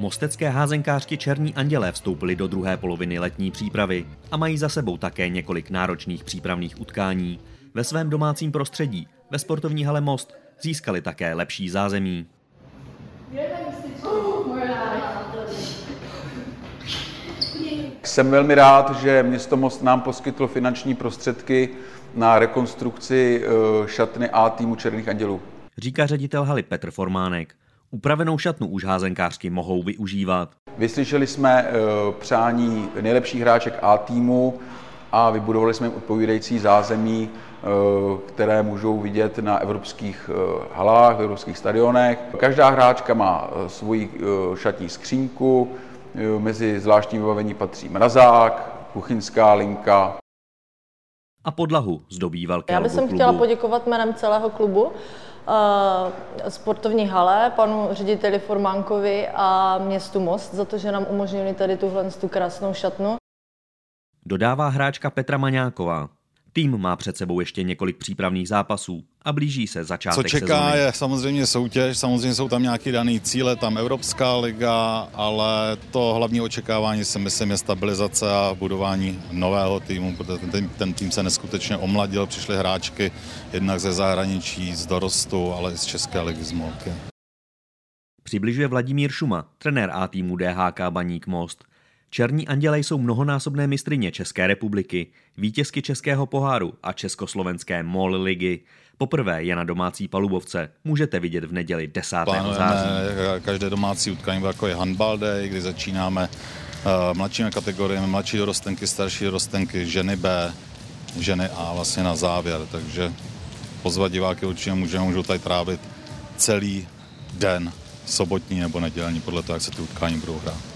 Mostecké házenkářky Černí andělé vstoupily do druhé poloviny letní přípravy a mají za sebou také několik náročných přípravných utkání. Ve svém domácím prostředí, ve sportovní hale Most, získali také lepší zázemí. Jsem velmi rád, že město Most nám poskytlo finanční prostředky na rekonstrukci eh, šatny A týmu Černých andělů. Říká ředitel haly Petr Formánek. Upravenou šatnu už házenkářky mohou využívat. Vyslyšeli jsme eh, přání nejlepších hráček A týmu a vybudovali jsme odpovídající zázemí, eh, které můžou vidět na evropských halách, v evropských stadionech. Každá hráčka má svoji šatní skřínku, mezi zvláštní vybavení patří mrazák, kuchyňská linka, a podlahu zdobí velké Já bych chtěla poděkovat jménem celého klubu sportovní hale, panu řediteli Formánkovi a městu Most za to, že nám umožnili tady tuhle tu krásnou šatnu. Dodává hráčka Petra Maňáková. Tým má před sebou ještě několik přípravných zápasů a blíží se začátek Co čeká sezóny. je samozřejmě soutěž, samozřejmě jsou tam nějaké dané cíle, tam Evropská liga, ale to hlavní očekávání si myslím je stabilizace a budování nového týmu, protože ten, ten tým se neskutečně omladil, přišly hráčky jednak ze zahraničí, z dorostu, ale i z České ligy z Molky. Přibližuje Vladimír Šuma, trenér A týmu DHK Baník Most. Černí anděle jsou mnohonásobné mistrině České republiky, vítězky Českého poháru a Československé MOL ligy. Poprvé je na domácí palubovce. Můžete vidět v neděli 10. Plánujeme září. každé domácí utkání jako je handball day, kdy začínáme uh, mladšími kategoriemi, mladší dorostenky, starší dorostenky, ženy B, ženy A vlastně na závěr, takže pozvat diváky určitě můžeme, můžou tady trávit celý den, sobotní nebo nedělní, podle toho, jak se ty utkání budou hrát.